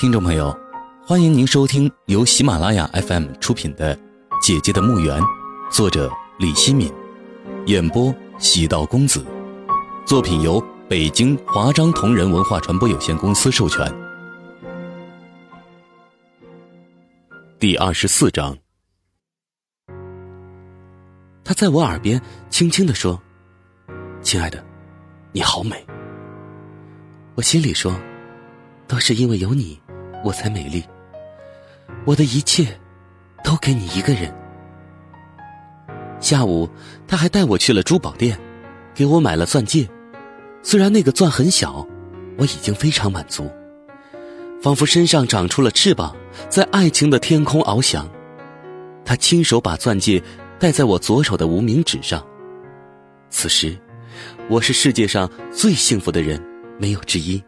听众朋友，欢迎您收听由喜马拉雅 FM 出品的《姐姐的墓园》，作者李希敏，演播喜道公子。作品由北京华章同仁文化传播有限公司授权。第二十四章，他在我耳边轻轻的说：“亲爱的，你好美。”我心里说：“都是因为有你。”我才美丽，我的一切都给你一个人。下午，他还带我去了珠宝店，给我买了钻戒。虽然那个钻很小，我已经非常满足，仿佛身上长出了翅膀，在爱情的天空翱翔。他亲手把钻戒戴在我左手的无名指上。此时，我是世界上最幸福的人，没有之一。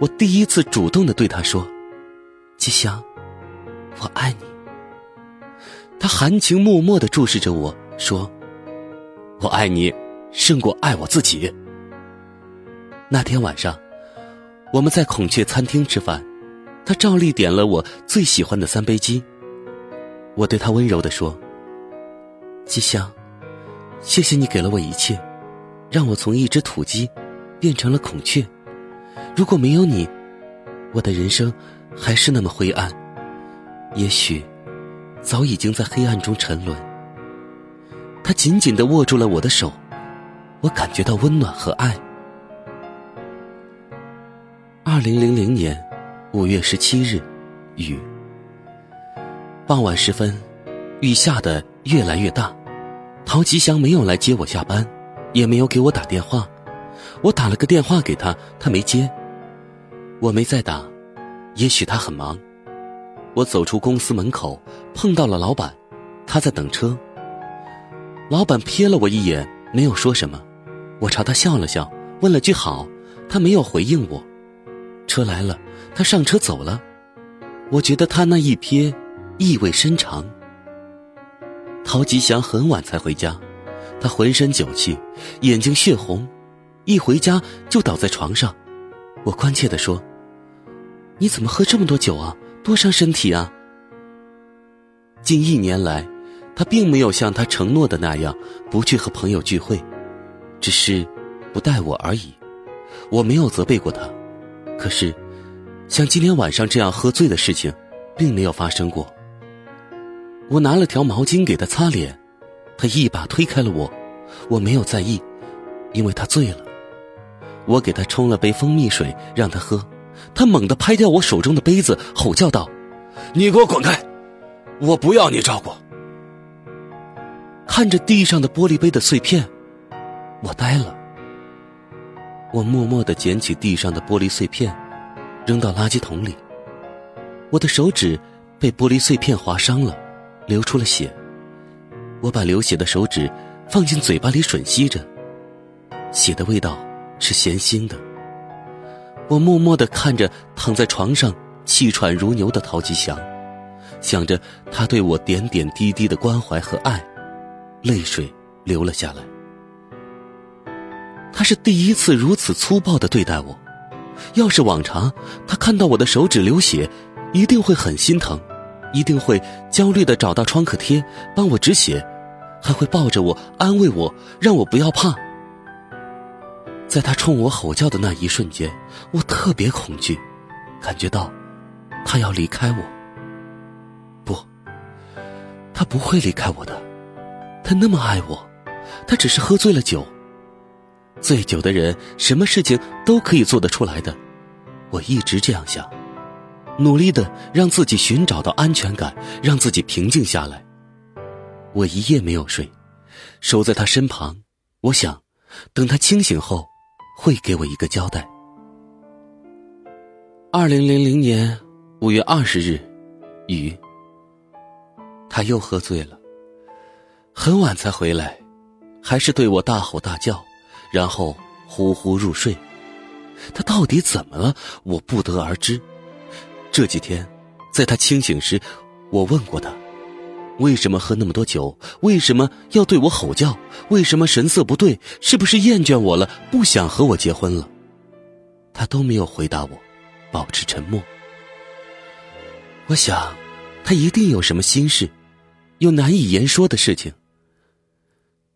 我第一次主动的对他说：“吉祥，我爱你。”他含情脉脉的注视着我说：“我爱你，胜过爱我自己。”那天晚上，我们在孔雀餐厅吃饭，他照例点了我最喜欢的三杯鸡。我对他温柔的说：“吉祥，谢谢你给了我一切，让我从一只土鸡变成了孔雀。”如果没有你，我的人生还是那么灰暗，也许早已经在黑暗中沉沦。他紧紧的握住了我的手，我感觉到温暖和爱。二零零零年五月十七日，雨。傍晚时分，雨下的越来越大。陶吉祥没有来接我下班，也没有给我打电话。我打了个电话给他，他没接。我没再打，也许他很忙。我走出公司门口，碰到了老板，他在等车。老板瞥了我一眼，没有说什么。我朝他笑了笑，问了句好，他没有回应我。车来了，他上车走了。我觉得他那一瞥，意味深长。陶吉祥很晚才回家，他浑身酒气，眼睛血红，一回家就倒在床上。我关切地说。你怎么喝这么多酒啊？多伤身体啊！近一年来，他并没有像他承诺的那样不去和朋友聚会，只是不带我而已。我没有责备过他，可是像今天晚上这样喝醉的事情，并没有发生过。我拿了条毛巾给他擦脸，他一把推开了我，我没有在意，因为他醉了。我给他冲了杯蜂蜜水让他喝。他猛地拍掉我手中的杯子，吼叫道：“你给我滚开！我不要你照顾。”看着地上的玻璃杯的碎片，我呆了。我默默的捡起地上的玻璃碎片，扔到垃圾桶里。我的手指被玻璃碎片划伤了，流出了血。我把流血的手指放进嘴巴里吮吸着，血的味道是闲心的。我默默的看着躺在床上气喘如牛的陶吉祥，想着他对我点点滴滴的关怀和爱，泪水流了下来。他是第一次如此粗暴的对待我，要是往常，他看到我的手指流血，一定会很心疼，一定会焦虑的找到创可贴帮我止血，还会抱着我安慰我，让我不要怕。在他冲我吼叫的那一瞬间，我特别恐惧，感觉到他要离开我。不，他不会离开我的，他那么爱我，他只是喝醉了酒。醉酒的人什么事情都可以做得出来的，我一直这样想，努力的让自己寻找到安全感，让自己平静下来。我一夜没有睡，守在他身旁，我想，等他清醒后。会给我一个交代。二零零零年五月二十日，雨。他又喝醉了，很晚才回来，还是对我大吼大叫，然后呼呼入睡。他到底怎么了？我不得而知。这几天，在他清醒时，我问过他。为什么喝那么多酒？为什么要对我吼叫？为什么神色不对？是不是厌倦我了？不想和我结婚了？他都没有回答我，保持沉默。我想，他一定有什么心事，有难以言说的事情。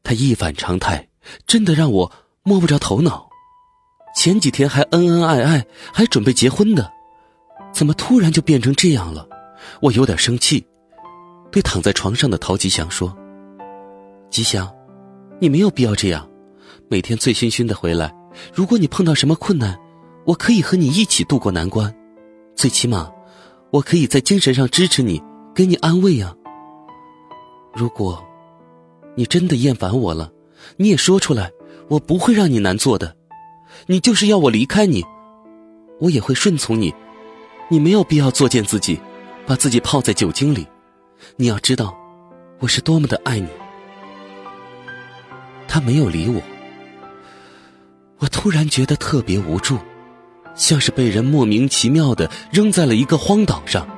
他一反常态，真的让我摸不着头脑。前几天还恩恩爱爱，还准备结婚的，怎么突然就变成这样了？我有点生气，对躺在床上的陶吉祥说：“吉祥，你没有必要这样，每天醉醺醺的回来。如果你碰到什么困难，我可以和你一起度过难关，最起码，我可以在精神上支持你，给你安慰啊。如果，你真的厌烦我了，你也说出来，我不会让你难做的。”你就是要我离开你，我也会顺从你。你没有必要作践自己，把自己泡在酒精里。你要知道，我是多么的爱你。他没有理我，我突然觉得特别无助，像是被人莫名其妙的扔在了一个荒岛上。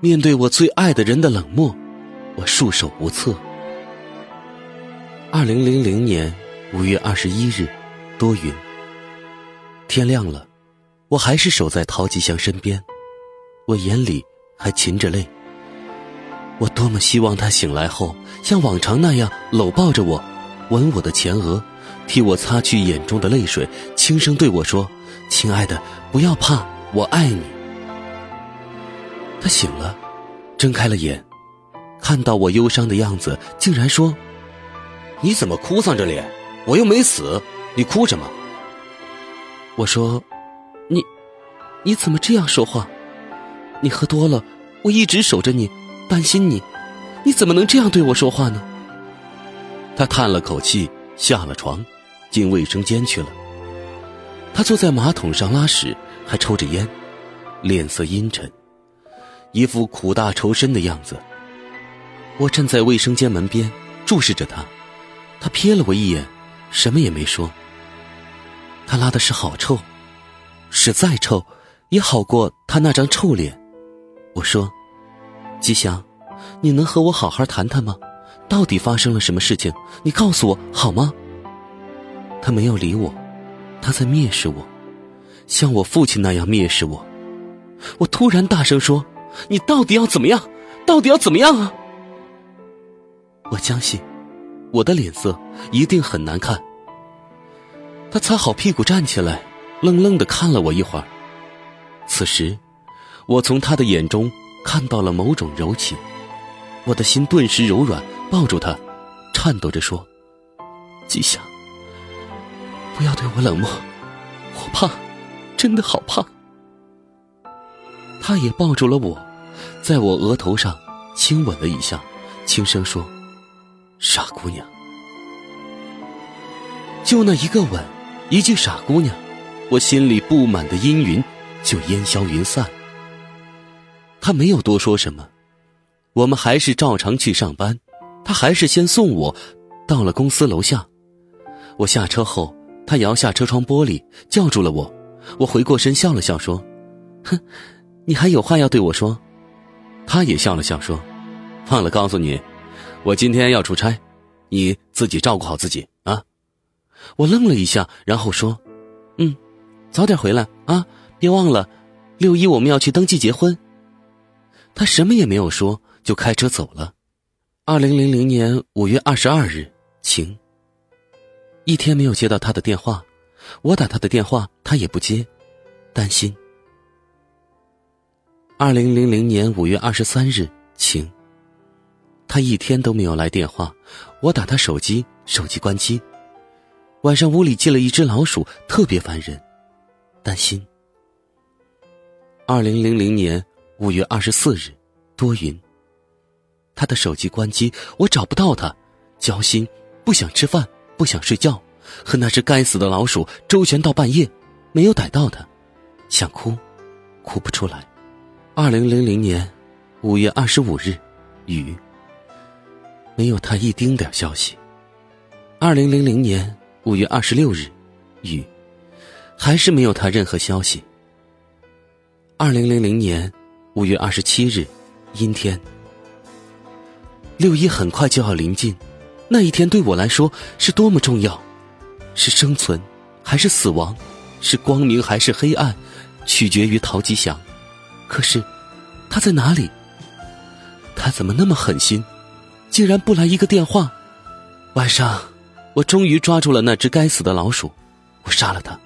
面对我最爱的人的冷漠，我束手无策。二零零零年五月二十一日，多云。天亮了，我还是守在陶吉祥身边，我眼里还噙着泪。我多么希望他醒来后像往常那样搂抱着我，吻我的前额，替我擦去眼中的泪水，轻声对我说：“亲爱的，不要怕，我爱你。”他醒了，睁开了眼，看到我忧伤的样子，竟然说：“你怎么哭丧着脸？我又没死，你哭什么？”我说：“你，你怎么这样说话？你喝多了，我一直守着你，担心你，你怎么能这样对我说话呢？”他叹了口气，下了床，进卫生间去了。他坐在马桶上拉屎，还抽着烟，脸色阴沉，一副苦大仇深的样子。我站在卫生间门边，注视着他，他瞥了我一眼，什么也没说。他拉的是好臭，屎再臭，也好过他那张臭脸。我说：“吉祥，你能和我好好谈谈吗？到底发生了什么事情？你告诉我好吗？”他没有理我，他在蔑视我，像我父亲那样蔑视我。我突然大声说：“你到底要怎么样？到底要怎么样啊？”我相信，我的脸色一定很难看。他擦好屁股站起来，愣愣的看了我一会儿。此时，我从他的眼中看到了某种柔情，我的心顿时柔软，抱住他，颤抖着说：“吉祥，不要对我冷漠，我怕，真的好怕。”他也抱住了我，在我额头上亲吻了一下，轻声说：“傻姑娘。”就那一个吻。一句傻姑娘，我心里布满的阴云就烟消云散。他没有多说什么，我们还是照常去上班。他还是先送我到了公司楼下。我下车后，他摇下车窗玻璃，叫住了我。我回过身笑了笑说：“哼，你还有话要对我说？”他也笑了笑说：“忘了告诉你，我今天要出差，你自己照顾好自己啊。”我愣了一下，然后说：“嗯，早点回来啊，别忘了，六一我们要去登记结婚。”他什么也没有说，就开车走了。二零零零年五月二十二日，晴。一天没有接到他的电话，我打他的电话，他也不接，担心。二零零零年五月二十三日，晴。他一天都没有来电话，我打他手机，手机关机。晚上屋里进了一只老鼠，特别烦人，担心。二零零零年五月二十四日，多云。他的手机关机，我找不到他，焦心，不想吃饭，不想睡觉，和那只该死的老鼠周旋到半夜，没有逮到他，想哭，哭不出来。二零零零年五月二十五日，雨。没有他一丁点消息。二零零零年。五月二十六日，雨，还是没有他任何消息。二零零零年五月二十七日，阴天。六一很快就要临近，那一天对我来说是多么重要，是生存还是死亡，是光明还是黑暗，取决于陶吉祥。可是，他在哪里？他怎么那么狠心，竟然不来一个电话？晚上，我终于抓住了那只该死的老鼠，我杀了他。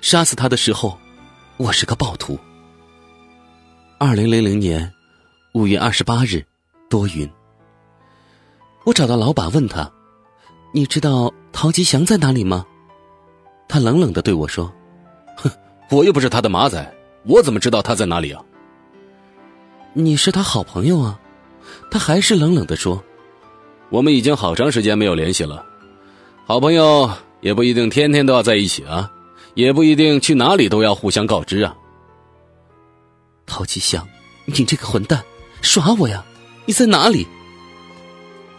杀死他的时候，我是个暴徒。二零零零年五月二十八日，多云。我找到老板，问他：“你知道陶吉祥在哪里吗？”他冷冷的对我说：“哼，我又不是他的马仔，我怎么知道他在哪里啊？”你是他好朋友啊，他还是冷冷的说：“我们已经好长时间没有联系了，好朋友也不一定天天都要在一起啊，也不一定去哪里都要互相告知啊。”陶吉祥，你这个混蛋，耍我呀？你在哪里？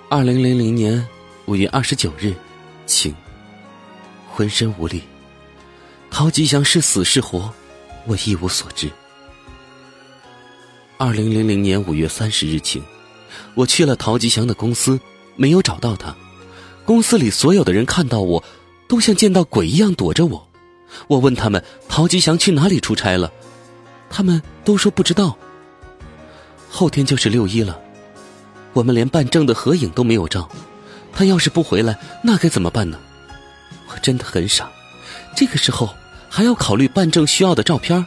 二零零零年五月二十九日，晴。浑身无力，陶吉祥是死是活，我一无所知。二零零零年五月三十日晴，我去了陶吉祥的公司，没有找到他。公司里所有的人看到我，都像见到鬼一样躲着我。我问他们陶吉祥去哪里出差了，他们都说不知道。后天就是六一了。我们连办证的合影都没有照，他要是不回来，那该怎么办呢？我真的很傻，这个时候还要考虑办证需要的照片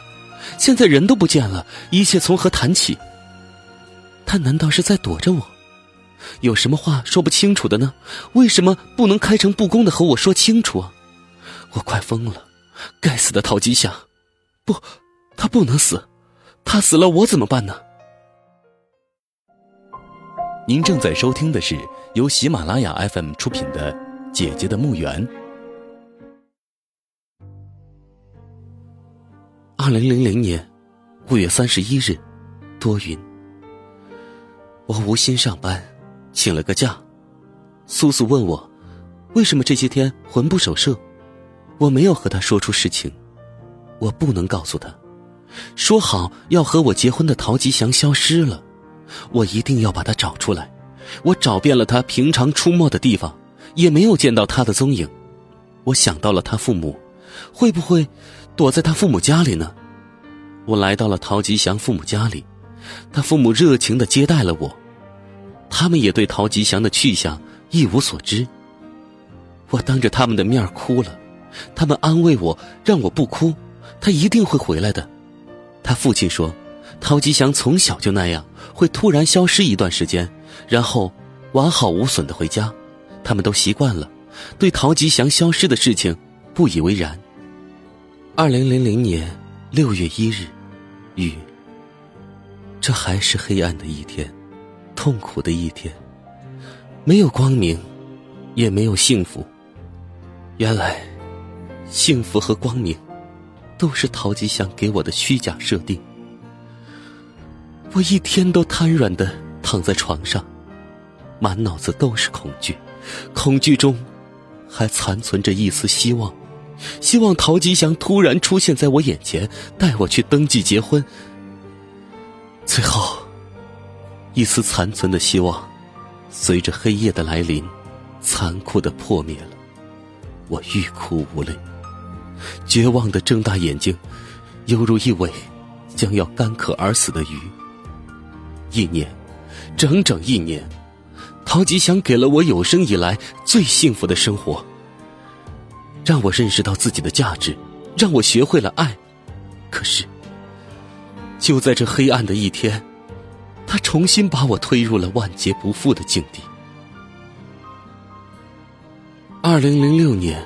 现在人都不见了，一切从何谈起？他难道是在躲着我？有什么话说不清楚的呢？为什么不能开诚布公的和我说清楚啊？我快疯了！该死的陶吉祥！不，他不能死，他死了我怎么办呢？您正在收听的是由喜马拉雅 FM 出品的《姐姐的墓园》。二零零零年五月三十一日，多云。我无心上班，请了个假。苏苏问我，为什么这些天魂不守舍？我没有和他说出实情，我不能告诉他。说好要和我结婚的陶吉祥消失了。我一定要把他找出来。我找遍了他平常出没的地方，也没有见到他的踪影。我想到了他父母，会不会躲在他父母家里呢？我来到了陶吉祥父母家里，他父母热情的接待了我，他们也对陶吉祥的去向一无所知。我当着他们的面哭了，他们安慰我，让我不哭，他一定会回来的。他父亲说。陶吉祥从小就那样，会突然消失一段时间，然后完好无损的回家。他们都习惯了，对陶吉祥消失的事情不以为然。二零零零年六月一日，雨。这还是黑暗的一天，痛苦的一天，没有光明，也没有幸福。原来，幸福和光明，都是陶吉祥给我的虚假设定。我一天都瘫软的躺在床上，满脑子都是恐惧，恐惧中还残存着一丝希望，希望陶吉祥突然出现在我眼前，带我去登记结婚。最后，一丝残存的希望，随着黑夜的来临，残酷的破灭了。我欲哭无泪，绝望的睁大眼睛，犹如一尾将要干渴而死的鱼。一年，整整一年，陶吉祥给了我有生以来最幸福的生活，让我认识到自己的价值，让我学会了爱。可是，就在这黑暗的一天，他重新把我推入了万劫不复的境地。二零零六年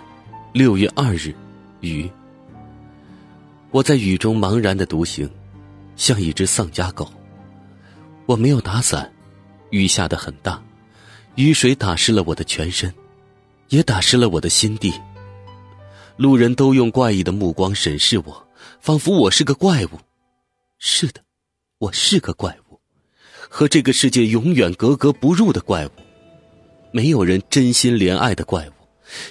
六月二日，雨。我在雨中茫然的独行，像一只丧家狗。我没有打伞，雨下得很大，雨水打湿了我的全身，也打湿了我的心地。路人都用怪异的目光审视我，仿佛我是个怪物。是的，我是个怪物，和这个世界永远格格不入的怪物。没有人真心怜爱的怪物，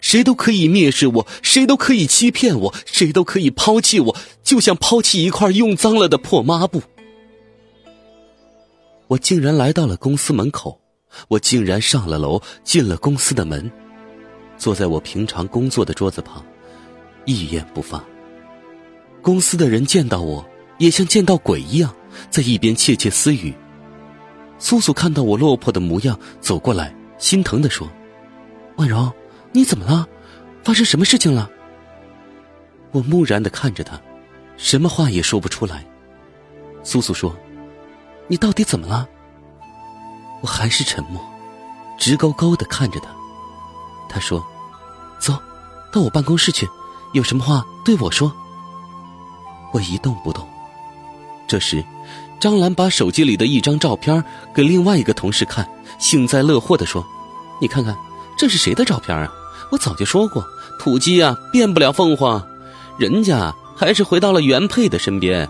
谁都可以蔑视我，谁都可以欺骗我，谁都可以抛弃我，就像抛弃一块用脏了的破抹布。我竟然来到了公司门口，我竟然上了楼，进了公司的门，坐在我平常工作的桌子旁，一言不发。公司的人见到我，也像见到鬼一样，在一边窃窃私语。苏苏看到我落魄的模样，走过来，心疼的说：“婉柔，你怎么了？发生什么事情了？”我木然的看着他，什么话也说不出来。苏苏说：“你到底怎么了？”我还是沉默，直勾勾的看着他。他说：“走，到我办公室去，有什么话对我说。”我一动不动。这时，张兰把手机里的一张照片给另外一个同事看，幸灾乐祸的说：“你看看，这是谁的照片啊？我早就说过，土鸡啊变不了凤凰，人家还是回到了原配的身边。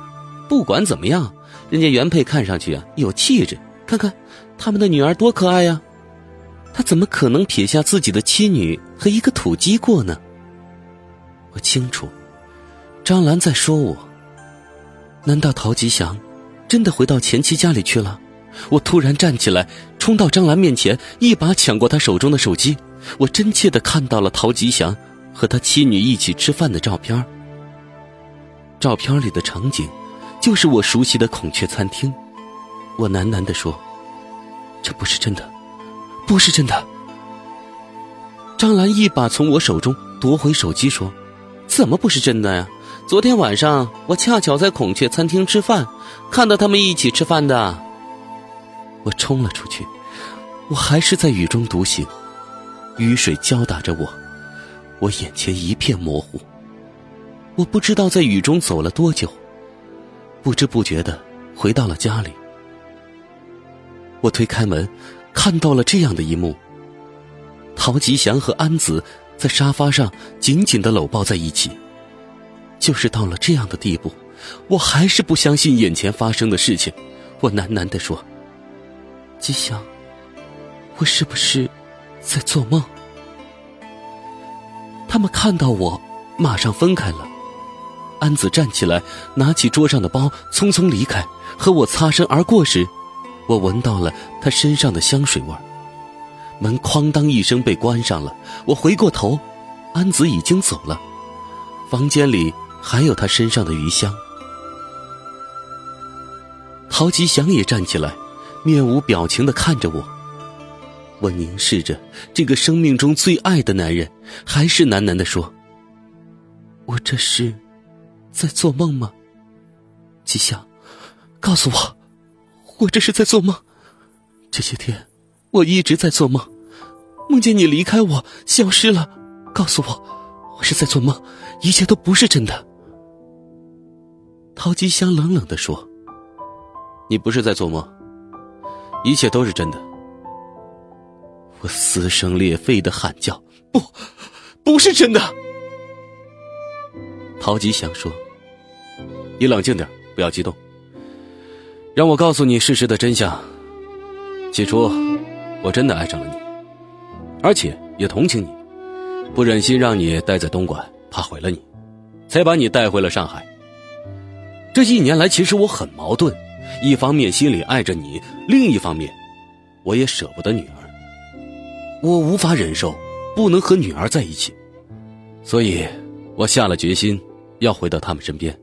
不管怎么样，人家原配看上去啊有气质，看看他们的女儿多可爱呀。”他怎么可能撇下自己的妻女和一个土鸡过呢？我清楚，张兰在说我。难道陶吉祥真的回到前妻家里去了？我突然站起来，冲到张兰面前，一把抢过她手中的手机。我真切的看到了陶吉祥和他妻女一起吃饭的照片。照片里的场景，就是我熟悉的孔雀餐厅。我喃喃的说：“这不是真的。”不是真的。张兰一把从我手中夺回手机，说：“怎么不是真的呀？昨天晚上我恰巧在孔雀餐厅吃饭，看到他们一起吃饭的。”我冲了出去，我还是在雨中独行，雨水浇打着我，我眼前一片模糊。我不知道在雨中走了多久，不知不觉的回到了家里。我推开门。看到了这样的一幕：陶吉祥和安子在沙发上紧紧的搂抱在一起。就是到了这样的地步，我还是不相信眼前发生的事情。我喃喃的说：“吉祥，我是不是在做梦？”他们看到我，马上分开了。安子站起来，拿起桌上的包，匆匆离开。和我擦身而过时。我闻到了他身上的香水味门哐当一声被关上了。我回过头，安子已经走了，房间里还有他身上的余香。陶吉祥也站起来，面无表情的看着我。我凝视着这个生命中最爱的男人，还是喃喃的说：“我这是在做梦吗？”吉祥，告诉我。我这是在做梦，这些天我一直在做梦，梦见你离开我消失了。告诉我，我是在做梦，一切都不是真的。陶吉祥冷冷的说：“你不是在做梦，一切都是真的。”我撕声裂肺的喊叫：“不，不是真的！”陶吉祥说：“你冷静点，不要激动。”让我告诉你事实的真相。起初，我真的爱上了你，而且也同情你，不忍心让你待在东莞，怕毁了你，才把你带回了上海。这一年来，其实我很矛盾，一方面心里爱着你，另一方面，我也舍不得女儿。我无法忍受不能和女儿在一起，所以我下了决心要回到他们身边。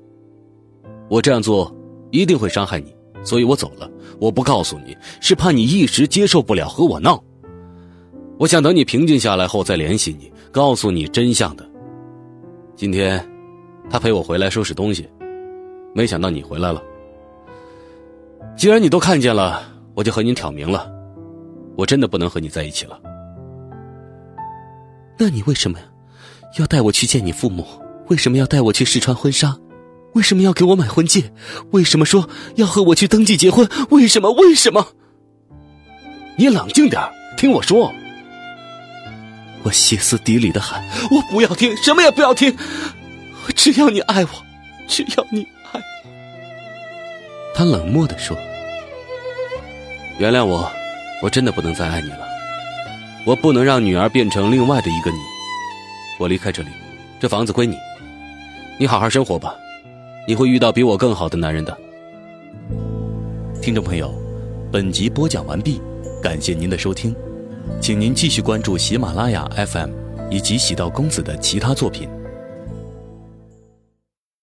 我这样做一定会伤害你。所以我走了，我不告诉你，是怕你一时接受不了和我闹。我想等你平静下来后再联系你，告诉你真相的。今天，他陪我回来收拾东西，没想到你回来了。既然你都看见了，我就和你挑明了，我真的不能和你在一起了。那你为什么？要带我去见你父母？为什么要带我去试穿婚纱？为什么要给我买婚戒？为什么说要和我去登记结婚？为什么？为什么？你冷静点听我说。我歇斯底里的喊：“我不要听，什么也不要听，只要你爱我，只要你爱我。”他冷漠的说：“原谅我，我真的不能再爱你了。我不能让女儿变成另外的一个你。我离开这里，这房子归你，你好好生活吧。”你会遇到比我更好的男人的，听众朋友，本集播讲完毕，感谢您的收听，请您继续关注喜马拉雅 FM 以及喜道公子的其他作品。